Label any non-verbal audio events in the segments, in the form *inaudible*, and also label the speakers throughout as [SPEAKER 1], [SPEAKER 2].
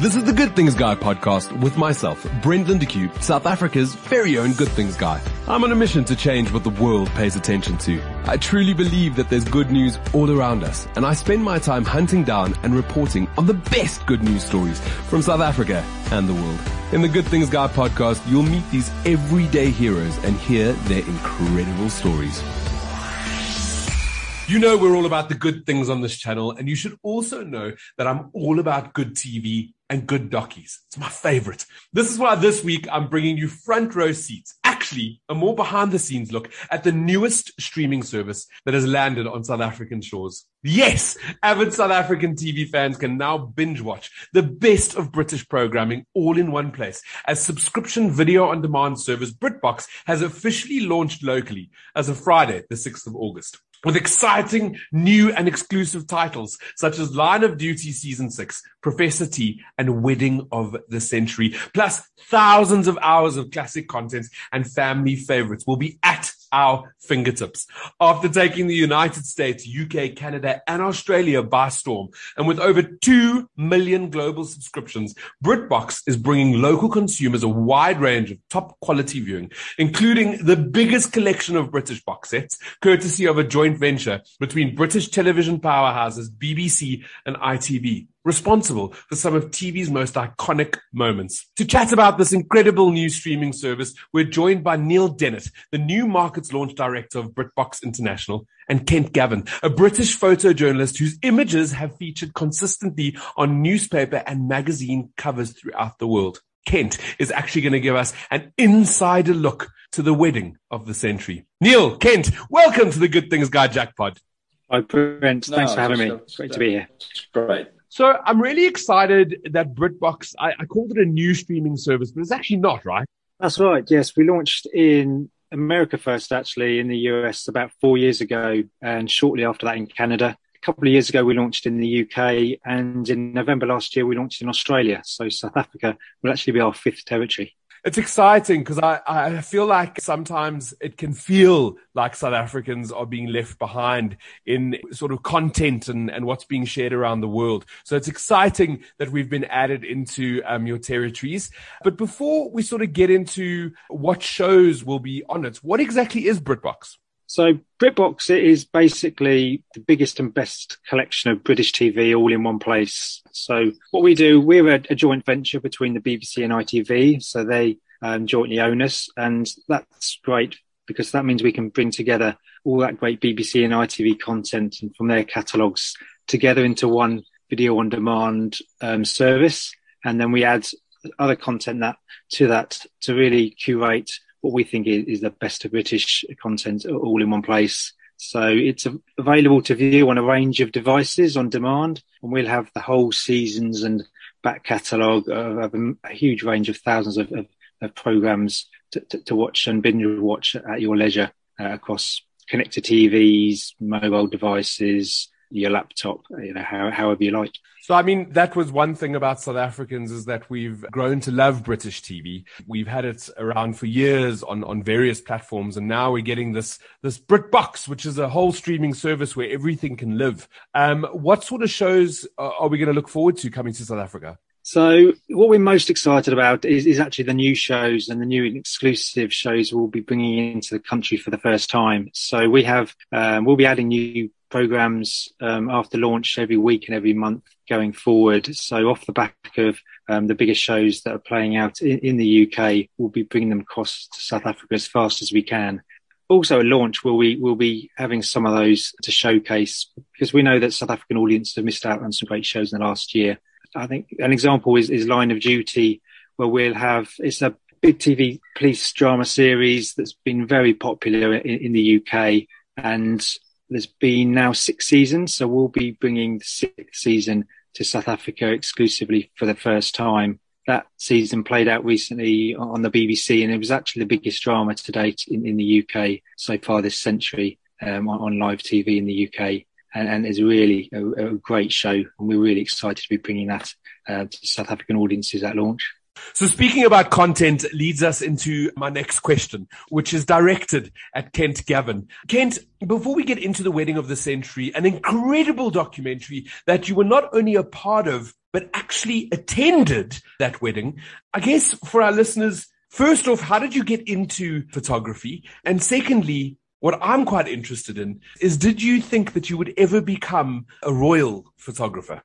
[SPEAKER 1] This is the Good Things Guy podcast with myself, Brent Lindeque South Africa's very own Good Things Guy. I'm on a mission to change what the world pays attention to. I truly believe that there's good news all around us, and I spend my time hunting down and reporting on the best good news stories from South Africa and the world. In the Good Things Guy podcast, you'll meet these everyday heroes and hear their incredible stories. You know we're all about the good things on this channel, and you should also know that I'm all about good TV and good dockies. It's my favorite. This is why this week I'm bringing you front row seats, actually a more behind the scenes look at the newest streaming service that has landed on South African shores. Yes, avid South African TV fans can now binge watch the best of British programming all in one place as subscription video on demand service BritBox has officially launched locally as of Friday, the 6th of August with exciting new and exclusive titles such as Line of Duty Season 6, Professor T, and Wedding of the Century, plus thousands of hours of classic content and family favorites will be at our fingertips. After taking the United States, UK, Canada, and Australia by storm, and with over 2 million global subscriptions, BritBox is bringing local consumers a wide range of top quality viewing, including the biggest collection of British box sets, courtesy of a joint venture between British television powerhouses BBC and ITV responsible for some of TV's most iconic moments. To chat about this incredible new streaming service, we're joined by Neil Dennett, the new markets launch director of BritBox International, and Kent Gavin, a British photojournalist whose images have featured consistently on newspaper and magazine covers throughout the world. Kent is actually going to give us an insider look to the wedding of the century. Neil, Kent, welcome to the Good Things Guy Jackpot.
[SPEAKER 2] Hi, Brent. Thanks no, for having me. Great to be here.
[SPEAKER 3] Great.
[SPEAKER 1] So I'm really excited that BritBox, I, I called it a new streaming service, but it's actually not, right?
[SPEAKER 2] That's right. Yes, we launched in America first, actually, in the US about four years ago, and shortly after that in Canada. A couple of years ago, we launched in the UK, and in November last year, we launched in Australia. So South Africa will actually be our fifth territory
[SPEAKER 1] it's exciting because I, I feel like sometimes it can feel like South Africans are being left behind in sort of content and, and what's being shared around the world. So it's exciting that we've been added into um, your territories. But before we sort of get into what shows will be on it, what exactly is BritBox?
[SPEAKER 2] So BritBox is basically the biggest and best collection of British TV all in one place. So what we do, we're a, a joint venture between the BBC and ITV. So they um, jointly own us and that's great because that means we can bring together all that great BBC and ITV content and from their catalogues together into one video on demand um, service. And then we add other content that to that to really curate what we think is, the best of British content all in one place. So it's available to view on a range of devices on demand, and we'll have the whole seasons and back catalogue of, a, a, huge range of thousands of, of, of programs to, to, to, watch and binge watch at your leisure uh, across connected TVs, mobile devices, your laptop, you know, how, however you like.
[SPEAKER 1] So, I mean, that was one thing about South Africans is that we've grown to love British TV. We've had it around for years on, on various platforms. And now we're getting this, this BritBox, which is a whole streaming service where everything can live. Um, what sort of shows are we going to look forward to coming to South Africa?
[SPEAKER 2] So what we're most excited about is, is, actually the new shows and the new exclusive shows we'll be bringing into the country for the first time. So we have, um, we'll be adding new programs um, after launch every week and every month going forward. So off the back of um, the biggest shows that are playing out in, in, the UK, we'll be bringing them across to South Africa as fast as we can. Also, at launch, we'll be, we'll be having some of those to showcase because we know that South African audiences have missed out on some great shows in the last year. I think an example is, is Line of Duty, where we'll have, it's a big TV police drama series that's been very popular in, in the UK. And there's been now six seasons, so we'll be bringing the sixth season to South Africa exclusively for the first time. That season played out recently on the BBC, and it was actually the biggest drama to date in, in the UK so far this century um, on, on, live TV in the UK. And, and it's really a, a, great show, and we're really excited to be bringing that uh, to South African audiences at launch.
[SPEAKER 1] So speaking about content leads us into my next question, which is directed at Kent Gavin. Kent, before we get into the wedding of the century, an incredible documentary that you were not only a part of, but actually attended that wedding. I guess for our listeners, first off, how did you get into photography? And secondly, what I'm quite interested in is did you think that you would ever become a royal photographer?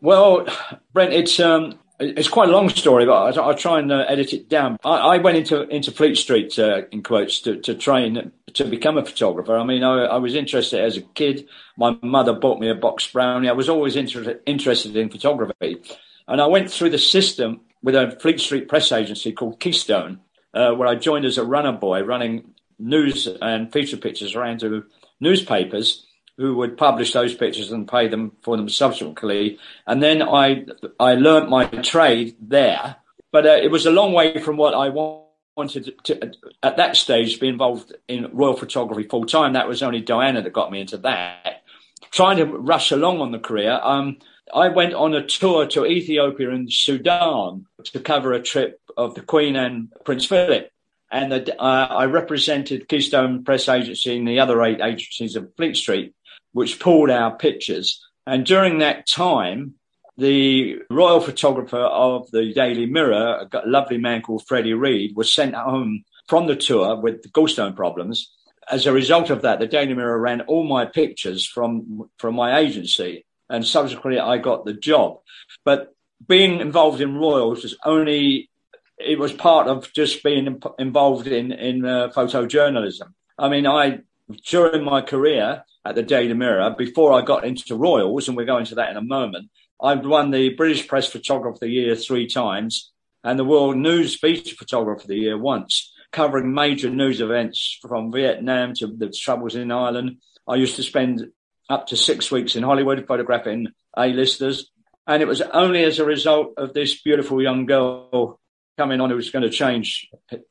[SPEAKER 3] Well, Brent, it's um, it's quite a long story, but I'll, try and uh, edit it down. I, I, went into into Fleet Street, uh, in quotes, to, to train to become a photographer. I mean, I, I, was interested as a kid. My mother bought me a box brownie. I was always inter- interested in photography, and I went through the system with a Fleet Street press agency called Keystone, uh, where I joined as a runner boy, running news and feature pictures around to newspapers who would publish those pictures and pay them for them subsequently. And then I I learnt my trade there, but uh, it was a long way from what I wanted to, at that stage be involved in royal photography full time. That was only Diana that got me into that. Trying to rush along on the career, um, I went on a tour to Ethiopia and Sudan to cover a trip of the Queen and Prince Philip. And the, uh, I represented Keystone Press Agency and the other eight agencies of Fleet Street which pulled our pictures. And during that time, the royal photographer of the Daily Mirror, a lovely man called Freddie Reed, was sent home from the tour with gallstone problems. As a result of that, the Daily Mirror ran all my pictures from from my agency, and subsequently I got the job. But being involved in royals was only it was part of just being involved in in uh, photojournalism. I mean, I during my career at the Daily Mirror before I got into Royals, and we'll go into that in a moment. I've won the British Press Photographer of the Year three times and the World News Feature Photographer of the Year once, covering major news events from Vietnam to the troubles in Ireland. I used to spend up to six weeks in Hollywood photographing A-listers. And it was only as a result of this beautiful young girl coming on who was going to change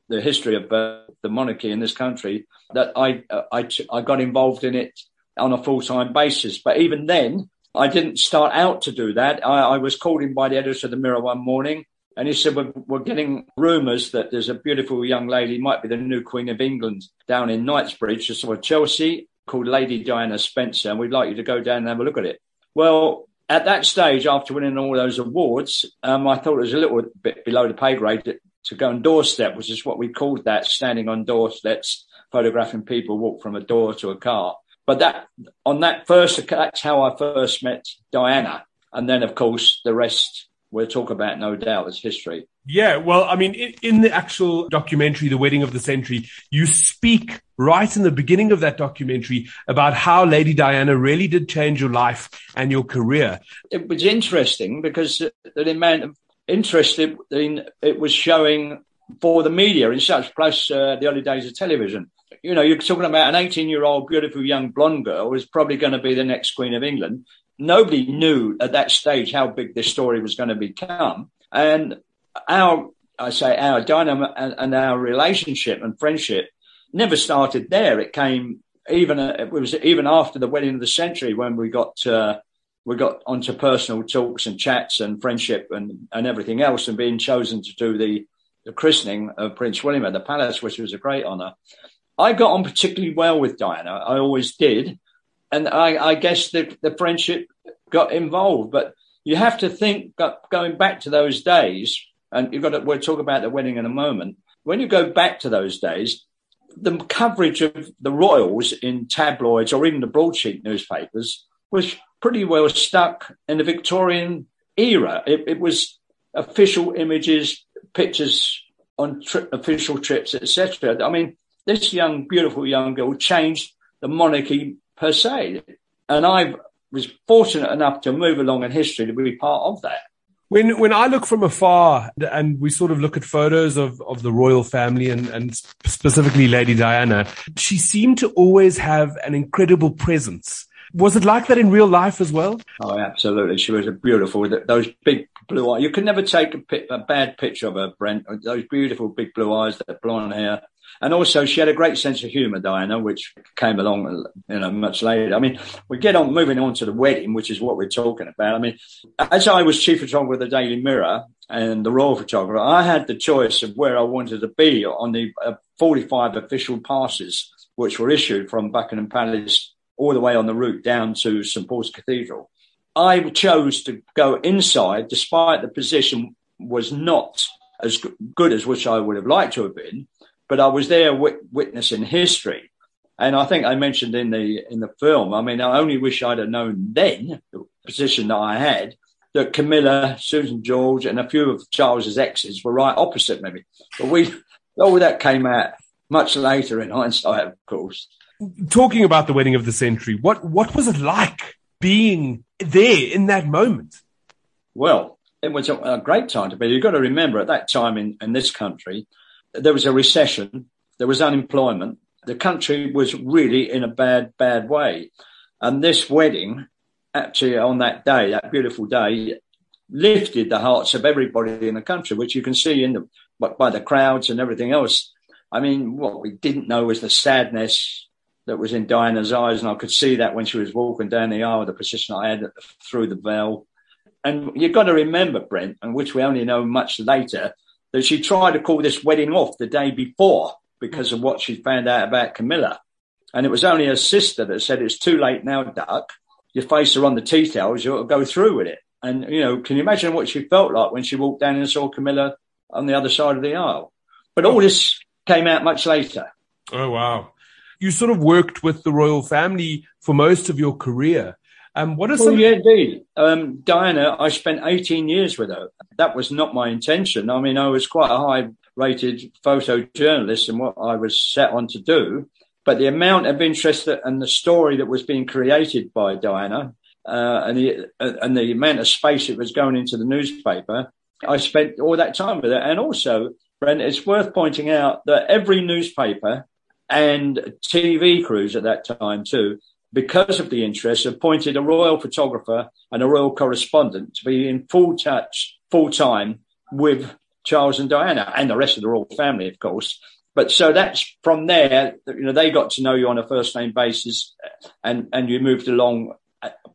[SPEAKER 3] the history of uh, the monarchy in this country that I, uh, I, I got involved in it on a full time basis. But even then, I didn't start out to do that. I, I, was called in by the editor of the Mirror one morning, and he said, we're, we're getting rumours that there's a beautiful young lady, might be the new Queen of England, down in Knightsbridge, just sort of Chelsea, called Lady Diana Spencer, and we'd like you to go down and have a look at it. Well, at that stage, after winning all those awards, um, I thought it was a little bit below the pay grade to, to go on doorstep, which is what we called that, standing on doorsteps, photographing people walk from a door to a car. But that on that first, that's how I first met Diana, and then of course the rest we'll talk about, no doubt, is history.
[SPEAKER 1] Yeah, well, I mean, in, in, the actual documentary, The Wedding of the Century, you speak right in the beginning of that documentary about how Lady Diana really did change your life and your career.
[SPEAKER 3] It was interesting because the amount of interest it, it was showing for the media in such, plus uh, the early days of television you know, you're talking about an 18 year old beautiful young blonde girl who's probably going to be the next Queen of England. Nobody knew at that stage how big this story was going to become. And our, I say our dynamic and, our relationship and friendship never started there. It came even, it was even after the wedding of the century when we got, uh, we got onto personal talks and chats and friendship and, and everything else and being chosen to do the, the christening of Prince William at the palace, which was a great honour. I got on particularly well with Diana. I always did. And I, I guess the, the friendship got involved. But you have to think, going back to those days, and you've got to, we'll talk about the wedding in a moment. When you go back to those days, the coverage of the royals in tabloids or even the broadsheet newspapers was pretty well stuck in the Victorian era. It, it was official images, pictures on tri- official trips, etc. I mean, this young, beautiful young girl changed the monarchy per se. And I was fortunate enough to move along in history to be part of that.
[SPEAKER 1] When when I look from afar and we sort of look at photos of, of the royal family and, and specifically Lady Diana, she seemed to always have an incredible presence. Was it like that in real life as well?
[SPEAKER 3] Oh, absolutely. She was a beautiful, those big blue eyes. You could never take a, a bad picture of her, Brent. Those beautiful big blue eyes, that blonde hair. And also, she had a great sense of humour, Diana, which came along, you know, much later. I mean, we get on moving on to the wedding, which is what we're talking about. I mean, as I was chief photographer of the Daily Mirror and the royal photographer, I had the choice of where I wanted to be on the uh, 45 official passes, which were issued from Buckingham Palace all the way on the route down to St Paul's Cathedral. I chose to go inside, despite the position was not as good as which I would have liked to have been, but I was there witnessing history. And I think I mentioned in the in the film. I mean, I only wish I'd have known then the position that I had that Camilla, Susan George, and a few of Charles's exes were right opposite me. But we all that came out much later in hindsight, of course.
[SPEAKER 1] Talking about the wedding of the century, what what was it like being there in that moment?
[SPEAKER 3] Well, it was a, a great time to be. You've got to remember at that time in, in this country, there was a recession, there was unemployment, the country was really in a bad, bad way. And this wedding, actually on that day, that beautiful day, lifted the hearts of everybody in the country, which you can see in the by the crowds and everything else. I mean, what we didn't know was the sadness that was in Diana's eyes, and I could see that when she was walking down the aisle, the position I had through the veil. And you've got to remember, Brent, and which we only know much later, that she tried to call this wedding off the day before because hmm. of what she found out about Camilla. And it was only her sister that said, It's too late now, Duch. Your face are on the tea towels, you'll go through with it. And, you know, can you imagine what she felt like when she walked down and saw Camilla on the other side of the aisle? But all this came out much later.
[SPEAKER 1] Oh, wow. You sort of worked with the royal family for most of your career. Um, what are some?
[SPEAKER 3] yeah, indeed. Um, Diana, I spent 18 years with her. That was not my intention. I mean, I was quite a high rated photojournalist and what I was set on to do. But the amount of interest that, and the story that was being created by Diana uh, and, the, uh, and the amount of space it was going into the newspaper, I spent all that time with her. And also, Brent, it's worth pointing out that every newspaper and TV crews at that time too because of the interest, appointed a royal photographer and a royal correspondent to be in full touch, full time with Charles and Diana and the rest of the royal family, of course. But so that's from there, you know, they got to know you on a first name basis and, and you moved along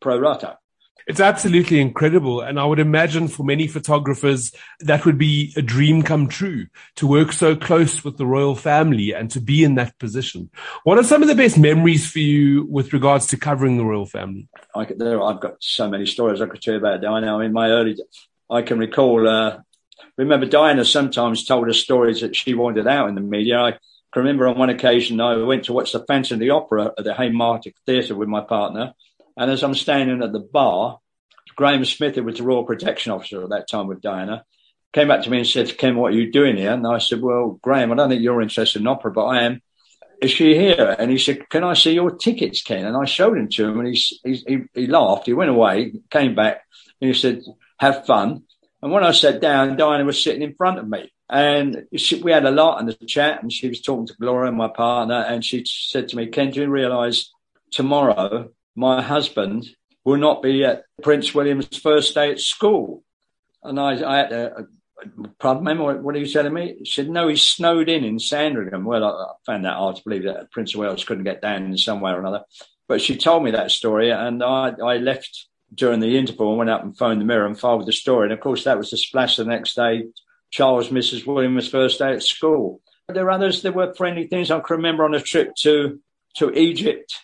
[SPEAKER 3] pro rata.
[SPEAKER 1] It's absolutely incredible. And I would imagine for many photographers, that would be a dream come true to work so close with the royal family and to be in that position. What are some of the best memories for you with regards to covering the royal family?
[SPEAKER 3] I could, there, I've got so many stories I could tell you about Diana. In my early, I can recall, uh, remember Diana sometimes told us stories that she wanted out in the media. I can remember on one occasion I went to watch the Phantom of the Opera at the Haymarket Theatre with my partner and as I'm standing at the bar, Graham Smith, who was the Royal Protection Officer at that time with Diana, came back to me and said, Ken, what are you doing here? And I said, Well, Graham, I don't think you're interested in opera, but I am. Is she here? And he said, Can I see your tickets, Ken? And I showed him to him and he, he, he laughed. He went away, came back, and he said, Have fun. And when I sat down, Diana was sitting in front of me. And she, we had a lot in the chat, and she was talking to Gloria, my partner, and she said to me, Ken, do you realize tomorrow my husband will not be at Prince William's first day at school. And I, I had pardon me, what are you telling me? He said, no, he snowed in in Sandringham. Well, I, found that hard to believe that Prince of Wales couldn't get down in some way or another. But she told me that story and I, I left during the interval and went up and phoned the mirror and filed the story. And of course, that was the splash the next day. Charles, misses William's first day at school. There are others, there were friendly things. I can remember on a trip to, to Egypt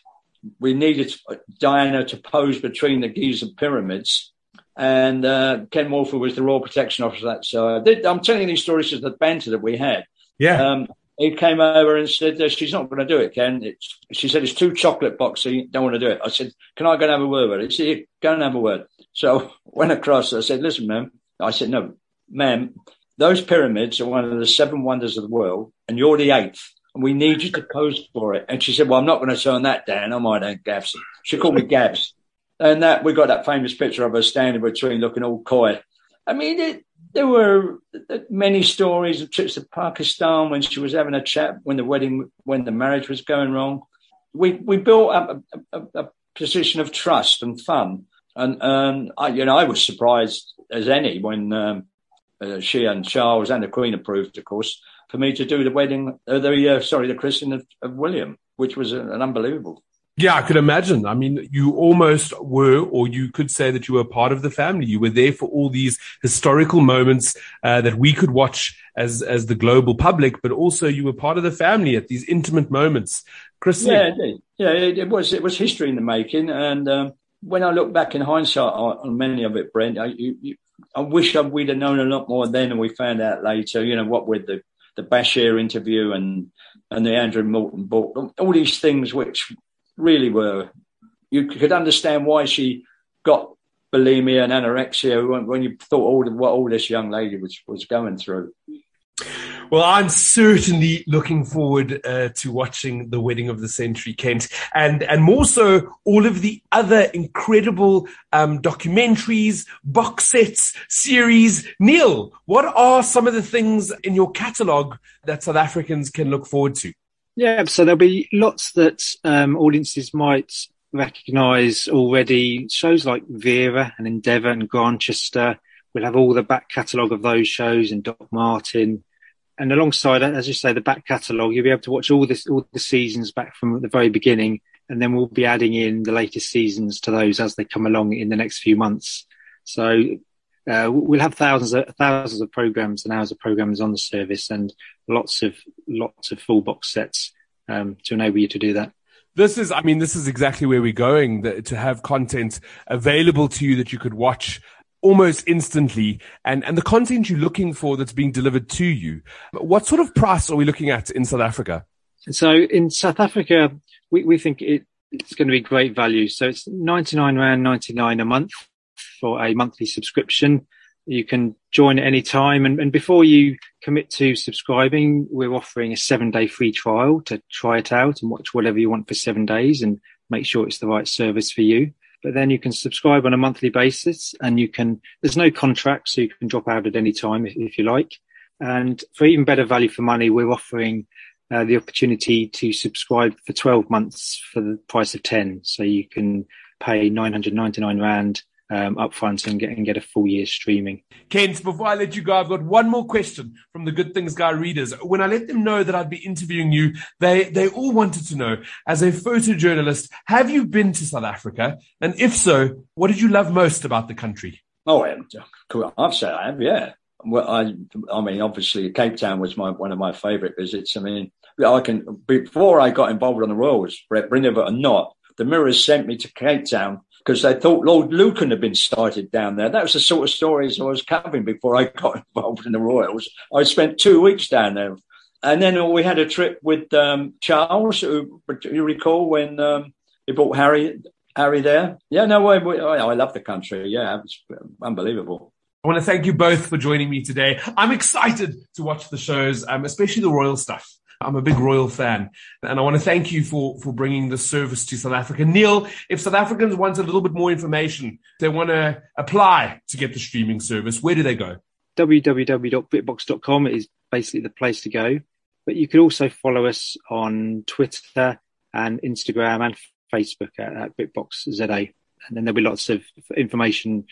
[SPEAKER 3] we needed Diana to pose between the Giza pyramids. And uh, Ken Wharfe was the Royal Protection Officer. That so I'm telling you these stories of the banter that we had.
[SPEAKER 1] Yeah. Um,
[SPEAKER 3] he came over and said, uh, She's not going to do it, Ken. It's, she said, It's too chocolate boxy. Don't want to do it. I said, Can I go and have a word with her? He said, Go and have a word. So *laughs* went across. I said, Listen, ma'am. I said, No, ma'am, those pyramids are one of the seven wonders of the world, and you're the eighth we need you to pose for it. And she said, well, I'm not going to turn that down. I might have Gabs. She called me Gabs. And that we got that famous picture of her standing between looking all coy. I mean, it, there were many stories of trips to Pakistan when she was having a chat when the wedding, when the marriage was going wrong. We we built up a, a, a position of trust and fun, and um, I, you know I was surprised as any when um, uh, she and Charles and the Queen approved, of course, for me to do the wedding, uh, the uh, sorry, the christening of, of William, which was an unbelievable.
[SPEAKER 1] Yeah, I could imagine. I mean, you almost were, or you could say that you were part of the family. You were there for all these historical moments uh, that we could watch as as the global public, but also you were part of the family at these intimate moments. Chris,
[SPEAKER 3] yeah, yeah, it, it, was it was history in the making, and um, when I look back in hindsight on, many of it, Brent, I, you, you, I wish I, we'd have known a lot more then, and we found out later. You know what with the the Bashir interview and and the Andrew Morton book, all these things which really were you could understand why she got bulimia and anorexia when, when you thought all the, what all this young lady was was going through.
[SPEAKER 1] Well, I'm certainly looking forward uh, to watching the wedding of the century, Kent, and and more so all of the other incredible um, documentaries, box sets, series. Neil, what are some of the things in your catalogue that South Africans can look forward to?
[SPEAKER 2] Yeah, so there'll be lots that um, audiences might recognise already. Shows like Vera and Endeavour and Grantchester. We'll have all the back catalogue of those shows and Doc Martin and alongside that, as you say, the back catalogue, you'll be able to watch all this, all the seasons back from the very beginning, and then we'll be adding in the latest seasons to those as they come along in the next few months. So uh, we'll have thousands of thousands of programs and hours of programs on the service, and lots of lots of full box sets um, to enable you to do that.
[SPEAKER 1] This is, I mean, this is exactly where we're going to have content available to you that you could watch almost instantly and, and the content you're looking for that's being delivered to you. What sort of price are we looking at in South Africa?
[SPEAKER 2] So in South Africa, we, we think it, it's going to be great value. So it's 99 Rand 99 a month for a monthly subscription. You can join at any time. And, and before you commit to subscribing, we're offering a seven day free trial to try it out and watch whatever you want for seven days and make sure it's the right service for you but then you can subscribe on a monthly basis and you can, there's no contract, so you can drop out at any time if, if you like. And for even better value for money, we're offering uh, the opportunity to subscribe for 12 months for the price of 10. So you can pay 999 Rand um, upfront and get and get a full year streaming.
[SPEAKER 1] Kent, before I let you go, I've got one more question from the Good Things Guy readers. When I let them know that I'd be interviewing you, they they all wanted to know, as a photojournalist, have you been to South Africa? And if so, what did you love most about the country?
[SPEAKER 3] Oh, I've said I have, yeah. Well, I, I mean, obviously, Cape Town was my one of my favourite visits. I mean, I can before I got involved on the Royals, bring it or not, the Mirrors sent me to Cape Town because they thought Lord Lucan had been sighted down there. That was the sort of stories I was covering before I got *laughs* involved in the Royals. I spent two weeks down there. And then we had a trip with um, Charles, who you recall when um, he brought Harry Harry there. Yeah, no way. I love the country. Yeah, it's unbelievable.
[SPEAKER 1] I want to thank you both for joining me today. I'm excited to watch the shows, um, especially the royal stuff. I'm a big royal fan, and I want to thank you for for bringing the service to South Africa. Neil, if South Africans want a little bit more information, they want to apply to get the streaming service. Where do they go?
[SPEAKER 2] www.britbox.com is basically the place to go. But you can also follow us on Twitter and Instagram and Facebook at, at BritBoxZA. And then there'll be lots of information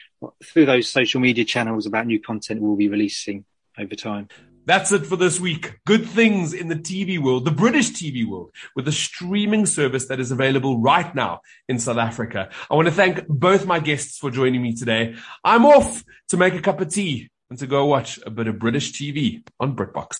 [SPEAKER 2] through those social media channels about new content we'll be releasing over time.
[SPEAKER 1] That's it for this week. Good things in the TV world, the British TV world, with a streaming service that is available right now in South Africa. I want to thank both my guests for joining me today. I'm off to make a cup of tea and to go watch a bit of British TV on BritBox.